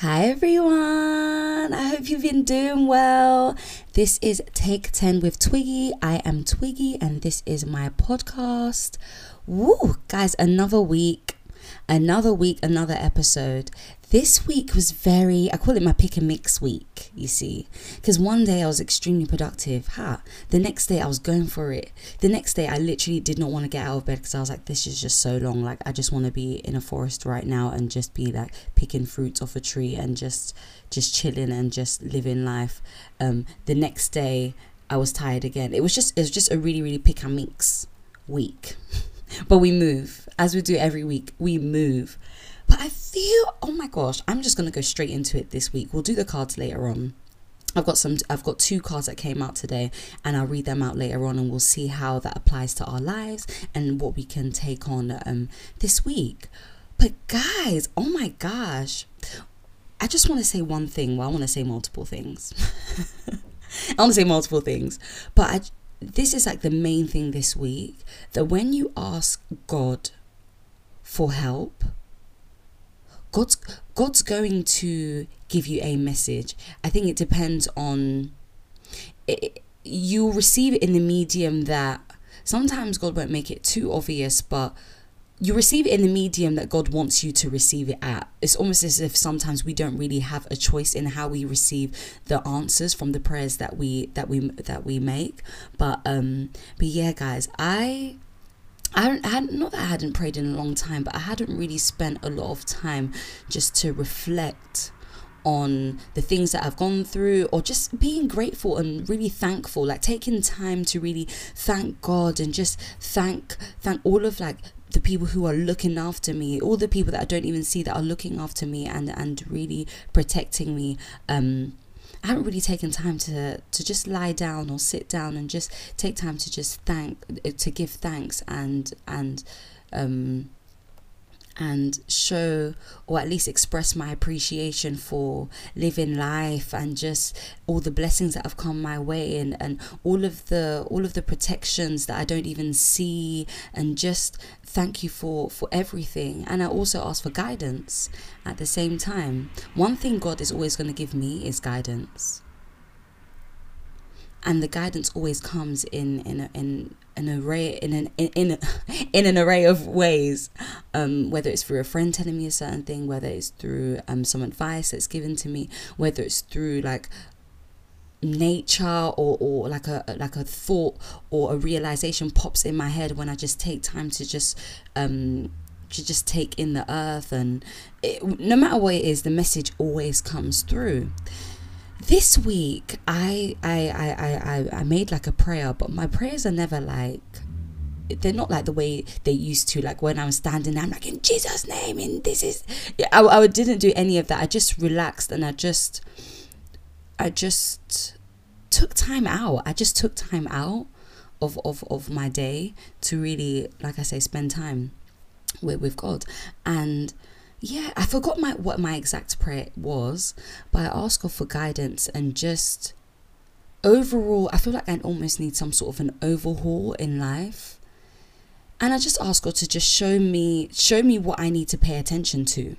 Hi everyone, I hope you've been doing well. This is Take 10 with Twiggy. I am Twiggy and this is my podcast. Woo, guys, another week, another week, another episode. This week was very i call it my pick and mix week you see. Because one day i was extremely productive. Ha the next day i was going for it. The next day i literally did not want to get out of bed because i was like this is just so long. Like i just want to be in a forest right now and just be like picking fruits off a tree and just just chilling and just living life. Um the next day i was tired again. It was just it was just a really really pick and mix week but we move as we do every week we move but I feel, oh my gosh, I'm just going to go straight into it this week. We'll do the cards later on. I've got some I've got two cards that came out today and I'll read them out later on and we'll see how that applies to our lives and what we can take on um this week. But guys, oh my gosh. I just want to say one thing. Well, I want to say multiple things. I want to say multiple things. But I, this is like the main thing this week that when you ask God for help, God's God's going to give you a message. I think it depends on it, you receive it in the medium that sometimes God won't make it too obvious, but you receive it in the medium that God wants you to receive it at. It's almost as if sometimes we don't really have a choice in how we receive the answers from the prayers that we that we that we make. But um but yeah guys, I I had not that I hadn't prayed in a long time, but I hadn't really spent a lot of time just to reflect on the things that I've gone through or just being grateful and really thankful like taking time to really thank God and just thank thank all of like the people who are looking after me all the people that I don't even see that are looking after me and and really protecting me um I haven't really taken time to to just lie down or sit down and just take time to just thank to give thanks and and um and show or at least express my appreciation for living life and just all the blessings that have come my way and, and all of the all of the protections that I don't even see and just thank you for for everything. And I also ask for guidance at the same time. One thing God is always going to give me is guidance and the guidance always comes in in a, in an array in an in in, in an array of ways. Um, whether it's through a friend telling me a certain thing whether it's through um, some advice that's given to me whether it's through like nature or, or like a like a thought or a realization pops in my head when I just take time to just um to just take in the earth. And it, no matter what it is the message always comes through this week I, I I I I made like a prayer, but my prayers are never like they're not like the way they used to. Like when I'm standing there, I'm like in Jesus' name, and this is. I I didn't do any of that. I just relaxed and I just, I just took time out. I just took time out of of of my day to really, like I say, spend time with with God and yeah, I forgot my what my exact prayer was, but I asked God for guidance and just overall, I feel like I almost need some sort of an overhaul in life. And I just asked God to just show me show me what I need to pay attention to.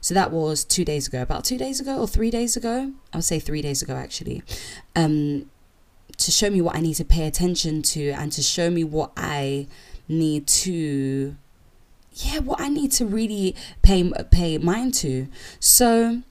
So that was two days ago, about two days ago or three days ago. I would say three days ago actually. Um, to show me what I need to pay attention to and to show me what I need to yeah, what I need to really pay pay mind to. So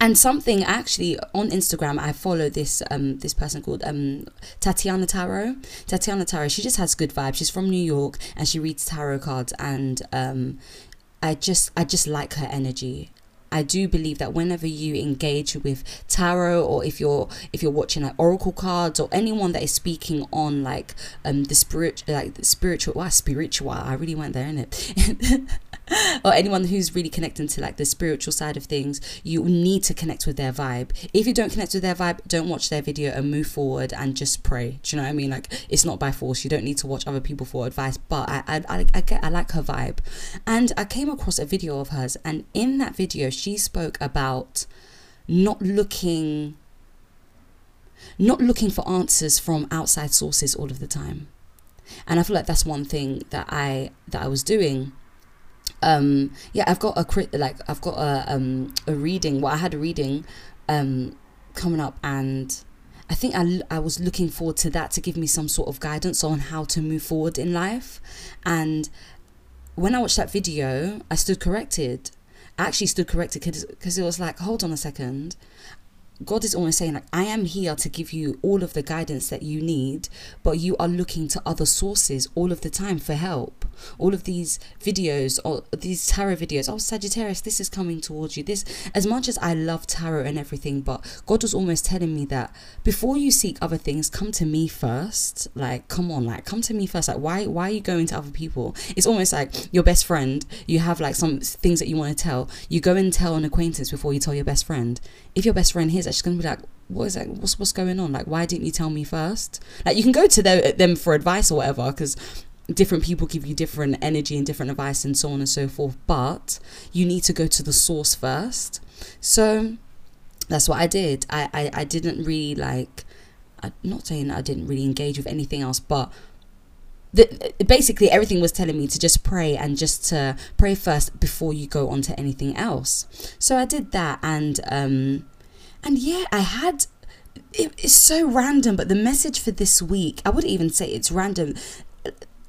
and something actually on Instagram I follow this um this person called um Tatiana Tarot. Tatiana Tarot, she just has good vibes. She's from New York and she reads tarot cards and um I just I just like her energy I do believe that whenever you engage with tarot or if you're if you're watching like oracle cards or anyone that is speaking on like um the spirit like the spiritual wow spiritual? I really went there in it or anyone who's really connecting to like the spiritual side of things you need to connect with their vibe. If you don't connect with their vibe don't watch their video and move forward and just pray. Do you know what I mean? Like it's not by force. You don't need to watch other people for advice but I I, I, I get I like her vibe. And I came across a video of hers and in that video she spoke about not looking not looking for answers from outside sources all of the time. And i feel like that's one thing that i that i was doing um yeah i've got a crit like i've got a um a reading well i had a reading um coming up and i think I, I was looking forward to that to give me some sort of guidance on how to move forward in life. And when i watched that video i stood corrected. I actually stood corrected because it was like hold on a second God is almost saying, like, I am here to give you all of the guidance that you need, but you are looking to other sources all of the time for help. All of these videos or these tarot videos, oh, Sagittarius, this is coming towards you. This, as much as I love tarot and everything, but God was almost telling me that before you seek other things, come to me first. Like, come on, like, come to me first. Like, why, why are you going to other people? It's almost like your best friend, you have like some things that you want to tell. You go and tell an acquaintance before you tell your best friend. If your best friend hears that, she's gonna be like, what is that? What's what's going on? Like, why didn't you tell me first? Like, you can go to their, them for advice or whatever, because different people give you different energy and different advice and so on and so forth. But you need to go to the source first. So that's what I did. I I, I didn't really like. I'm not saying I didn't really engage with anything else, but the, basically everything was telling me to just pray and just to pray first before you go on to anything else. So I did that and um and yeah, I had it, it's so random, but the message for this week, I wouldn't even say it's random.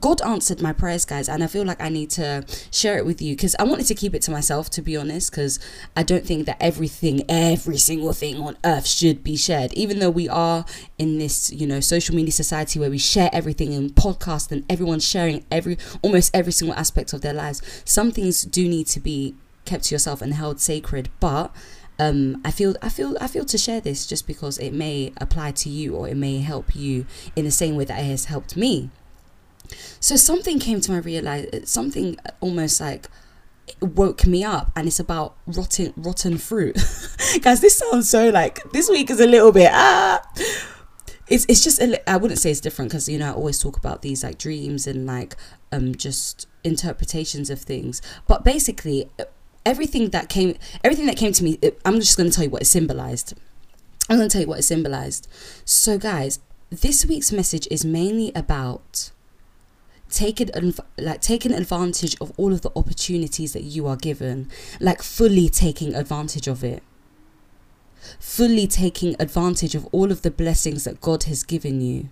God answered my prayers, guys, and I feel like I need to share it with you because I wanted to keep it to myself, to be honest, because I don't think that everything, every single thing on earth should be shared. Even though we are in this, you know, social media society where we share everything in podcast and everyone's sharing every almost every single aspect of their lives, some things do need to be kept to yourself and held sacred. But um, I feel I feel I feel to share this just because it may apply to you or it may help you in the same way that it has helped me. So something came to my realize something almost like woke me up and it's about rotten rotten fruit. Guys, this sounds so like this week is a little bit ah it's it's just I wouldn't say it's different because you know I always talk about these like dreams and like um just interpretations of things. But basically everything that came everything that came to me it, i'm just going to tell you what it symbolized. I'm going to tell you what it symbolized. So guys this week's message is mainly about taking like taking advantage of all of the opportunities that you are given like fully taking advantage of it. Fully taking advantage of all of the blessings that god has given you.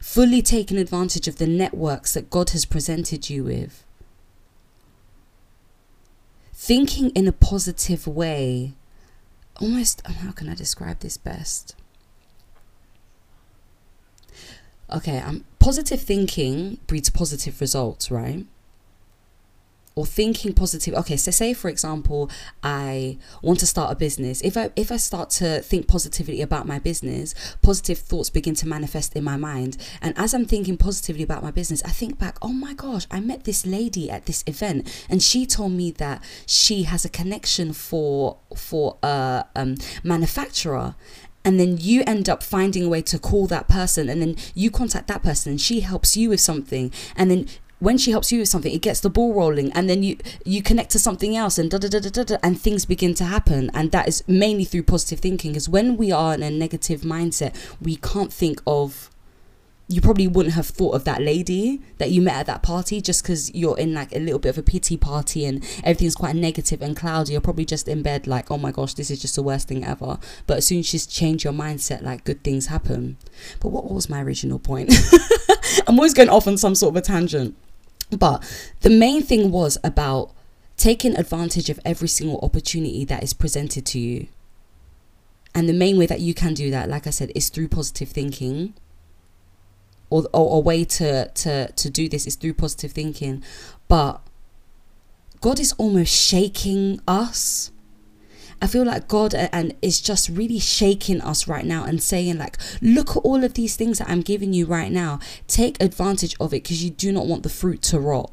Fully taking advantage of the networks that god has presented you with thinking in a positive way almost how can i describe this best? Okay um, positive thinking breeds positive results right or thinking positive. Okay so say for example i want to start a business. If i if i start to think positively about my business positive thoughts begin to manifest in my mind. And as i'm thinking positively about my business i think back oh my gosh i met this lady at this event and she told me that she has a connection for for a um, manufacturer. And then you end up finding a way to call that person and then you contact that person and she helps you with something. And then when she helps you with something, it gets the ball rolling, and then you you connect to something else, and da da da da da, and things begin to happen, and that is mainly through positive thinking. Because when we are in a negative mindset, we can't think of. You probably wouldn't have thought of that lady that you met at that party just because you're in like a little bit of a pity party and everything's quite negative and cloudy. You're probably just in bed like, oh my gosh, this is just the worst thing ever. But as soon as you change your mindset, like good things happen. But what was my original point? I'm always going off on some sort of a tangent. But the main thing was about taking advantage of every single opportunity that is presented to you. And the main way that you can do that, like I said, is through positive thinking. Or, or a way to, to, to do this is through positive thinking. But God is almost shaking us I feel like God uh, and is just really shaking us right now and saying like, look at all of these things that I'm giving you right now. Take advantage of it because you do not want the fruit to rot.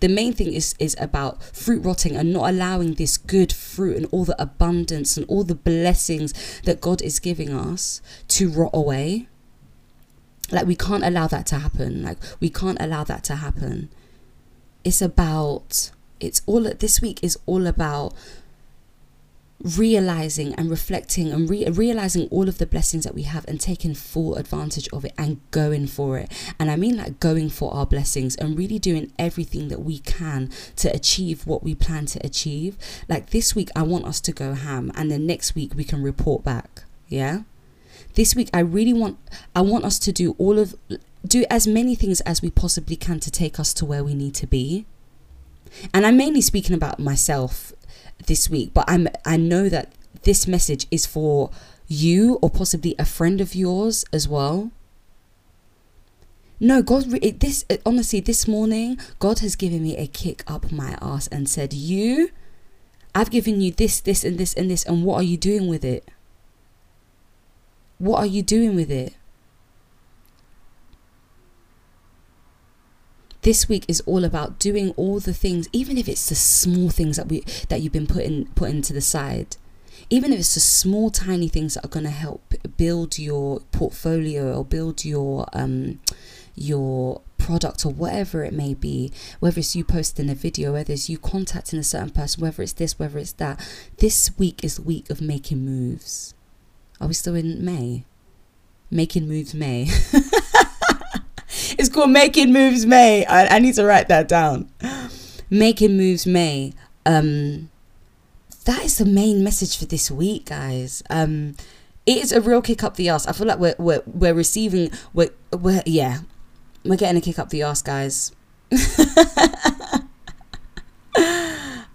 The main thing is is about fruit rotting and not allowing this good fruit and all the abundance and all the blessings that God is giving us to rot away. Like we can't allow that to happen. Like we can't allow that to happen. It's about it's all this week is all about realizing and reflecting and re- realizing all of the blessings that we have and taking full advantage of it and going for it. And I mean, like going for our blessings and really doing everything that we can to achieve what we plan to achieve. Like this week, I want us to go ham, and then next week, we can report back. Yeah. This week, I really want, I want us to do all of, do as many things as we possibly can to take us to where we need to be. And I'm mainly speaking about myself this week, but I'm I know that this message is for you or possibly a friend of yours as well. No, God, this honestly, this morning, God has given me a kick up my ass and said, "You, I've given you this, this, and this, and this, and what are you doing with it? What are you doing with it?" This week is all about doing all the things even if it's the small things that we that you've been putting putting to the side. Even if it's the small tiny things that are going to help build your portfolio or build your um your product or whatever it may be whether it's you posting a video whether it's you contacting a certain person whether it's this whether it's that this week is the week of making moves. Are we still in may? Making moves may it's called Making Moves May. I, I need to write that down. Making Moves May. Um, that is the main message for this week, guys. Um, it is a real kick up the ass. I feel like we're we're, we're receiving we're, we're yeah, we're getting a kick up the ass, guys.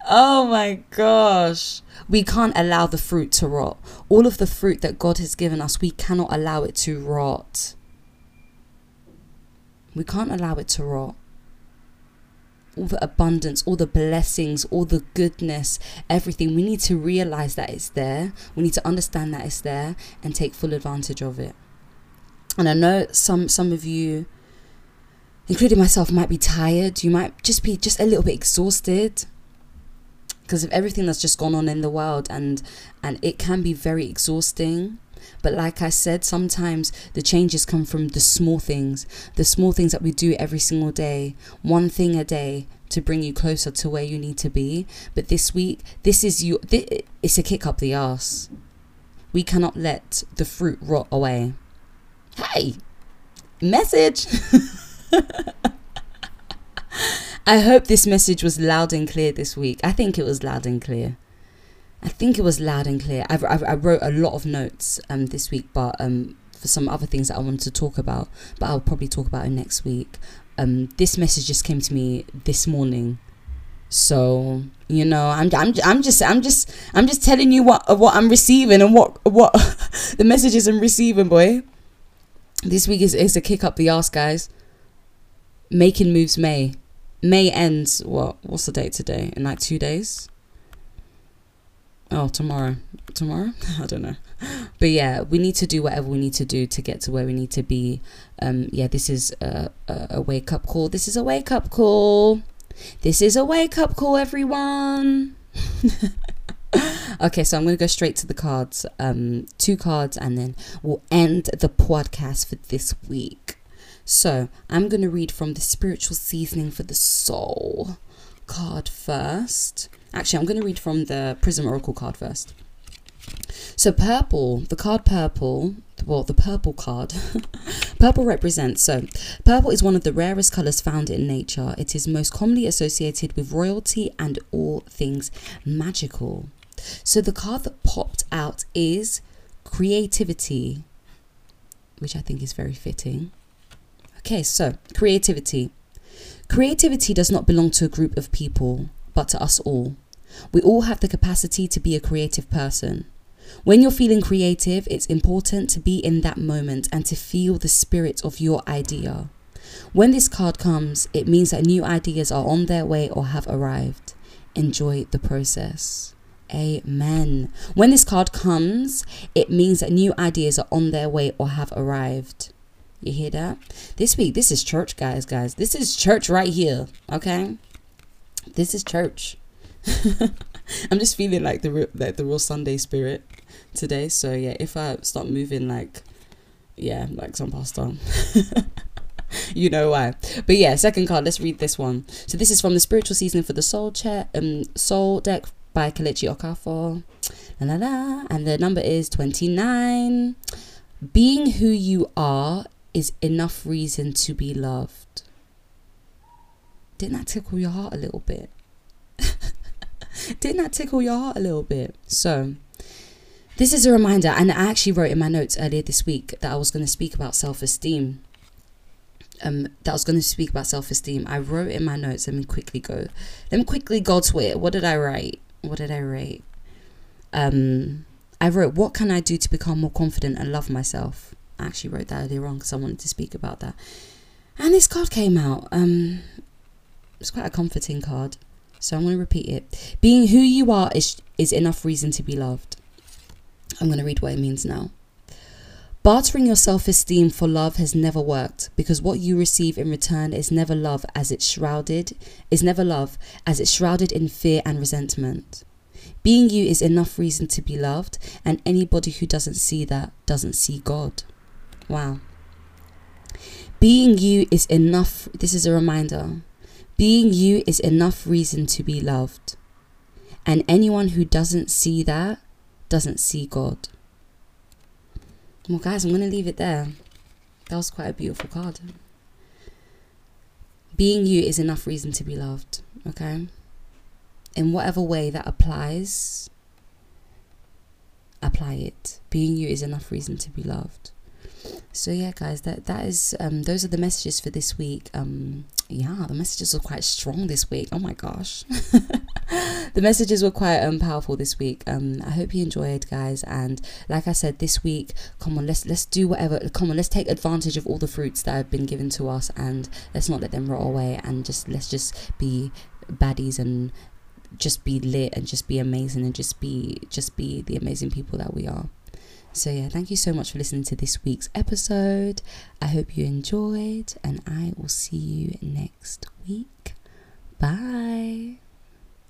oh my gosh. We can't allow the fruit to rot. All of the fruit that God has given us, we cannot allow it to rot. We can't allow it to rot. All the abundance, all the blessings, all the goodness, everything. We need to realize that it's there. We need to understand that it's there and take full advantage of it. And I know some some of you, including myself, might be tired. You might just be just a little bit exhausted because of everything that's just gone on in the world and and it can be very exhausting but like I said, sometimes the changes come from the small things, the small things that we do every single day, one thing a day to bring you closer to where you need to be. But this week, this is you. It's a kick up the ass. We cannot let the fruit rot away. Hey, message. I hope this message was loud and clear this week. I think it was loud and clear. I think it was loud and clear. I've, I've, i wrote a lot of notes um, this week, but um, for some other things that I wanted to talk about, but I'll probably talk about it next week. Um, this message just came to me this morning, so you know, I'm, I'm, I'm just, I'm just, I'm just telling you what, what I'm receiving and what, what the messages I'm receiving, boy. This week is, is a kick up the ass, guys. Making moves May. May ends. What? What's the date today? In like two days oh tomorrow. Tomorrow? I don't know. But yeah we need to do whatever we need to do to get to where we need to be. Um yeah this is a, a, a wake up call. This is a wake up call. This is a wake up call everyone. Okay so i'm gonna go straight to the cards. Um two cards and then we'll end the podcast for this week. So i'm gonna read from the spiritual seasoning for the soul. Card first Actually, I'm going to read from the Prism Oracle card first. So purple, the card purple, well, the purple card, purple represents, so purple is one of the rarest colors found in nature. It is most commonly associated with royalty and all things magical. So the card that popped out is creativity, which I think is very fitting. Okay, so creativity. Creativity does not belong to a group of people, but to us all. We all have the capacity to be a creative person. When you're feeling creative, it's important to be in that moment and to feel the spirit of your idea. When this card comes, it means that new ideas are on their way or have arrived. Enjoy the process. Amen. When this card comes, it means that new ideas are on their way or have arrived. You hear that? This week, this is church, guys, guys. This is church right here, okay? This is church. I'm just feeling like the real, like the real Sunday spirit today. So yeah, if I start moving like yeah, like some pastor. you know why. But yeah, second card, let's read this one. So this is from the spiritual season for the soul chair um soul deck by Kelechi Okafor. La, la, la. And the number is 29. Being who you are is enough reason to be loved. Didn't that tickle your heart a little bit? Didn't that tickle your heart a little bit? So, this is a reminder, and I actually wrote in my notes earlier this week that I was going to speak about self esteem. Um, that I was going to speak about self esteem. I wrote in my notes. Let me quickly go. Let me quickly go to it. What did I write? What did I write? Um, I wrote, "What can I do to become more confident and love myself?" I actually wrote that earlier on because I wanted to speak about that. And this card came out. Um, it's quite a comforting card. So I'm going to repeat it. Being who you are is, is enough reason to be loved. I'm going to read what it means now. Bartering your self esteem for love has never worked because what you receive in return is never love as it's shrouded, is never love as it's shrouded in fear and resentment. Being you is enough reason to be loved, and anybody who doesn't see that doesn't see God. Wow. Being you is enough, this is a reminder being you is enough reason to be loved. And anyone who doesn't see that doesn't see God. Well, guys, I'm going to leave it there. That was quite a beautiful card. Being you is enough reason to be loved, okay? In whatever way that applies, apply it. Being you is enough reason to be loved. So yeah, guys, that that is um those are the messages for this week. Um yeah, the messages were quite strong this week. Oh my gosh. the messages were quite um, powerful this week. Um, I hope you enjoyed, guys. And like I said, this week, come on, let's let's do whatever. Come on, let's take advantage of all the fruits that have been given to us, and let's not let them rot away. And just let's just be baddies and just be lit and just be amazing and just be just be the amazing people that we are. So, yeah, thank you so much for listening to this week's episode. I hope you enjoyed, and I will see you next week. Bye.